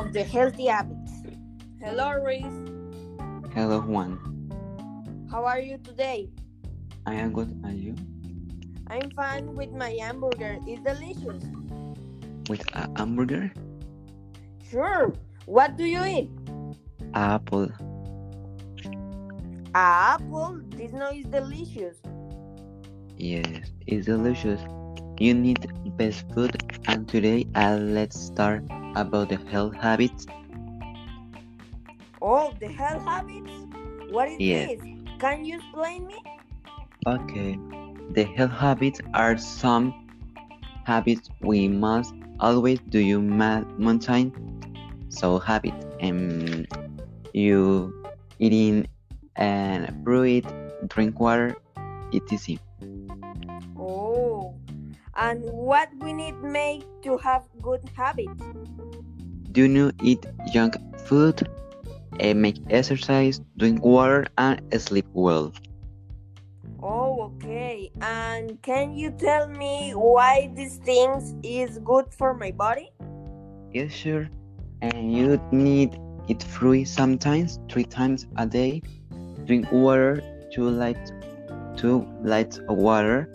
of the healthy habits. Hello, Reese. Hello, Juan. How are you today? I am good. And you? I'm fine with my hamburger. It's delicious. With a hamburger? Sure. What do you eat? Apple. A apple. This no is delicious. Yes, it's delicious. You need best food, and today uh, let's start about the health habits. Oh, the health habits. What is Yes. this? Can you explain me? Okay, the health habits are some habits we must always do you ma- maintain. So habit, um, you eating and fruit, drink water, etc. And what we need make to have good habits? Do you eat junk food, uh, make exercise, drink water, and sleep well. Oh, okay. And can you tell me why these things is good for my body? Yes, sure. And you need eat fruit sometimes, three times a day. Drink water, two light, two lights of water,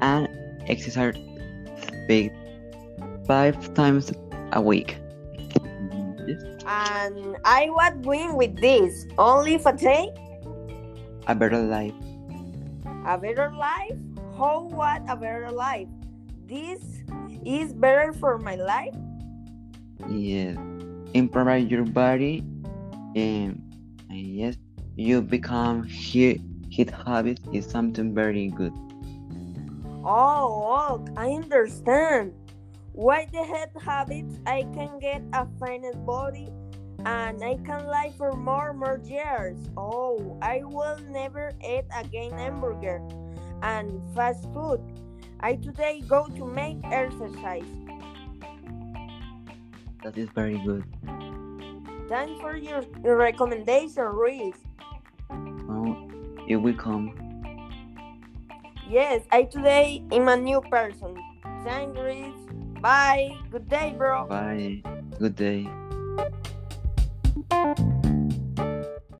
and exercise five times a week. Yes. And I was doing with this only for day, A better life. a better life. How what a better life? This is better for my life. Yes. Improve your body, and, and yes, you become hit. Hit habit is something very good. Oh, look, I understand. Why the head habits? I can get a finest body, and I can live for more more years. Oh, I will never eat again hamburger and fast food. I today go to make exercise. That is very good. Thanks for your recommendation, Reese. Oh, you will come. Yes, I today am a new person. Thanks. Bye. Good day, bro. Bye. Good day.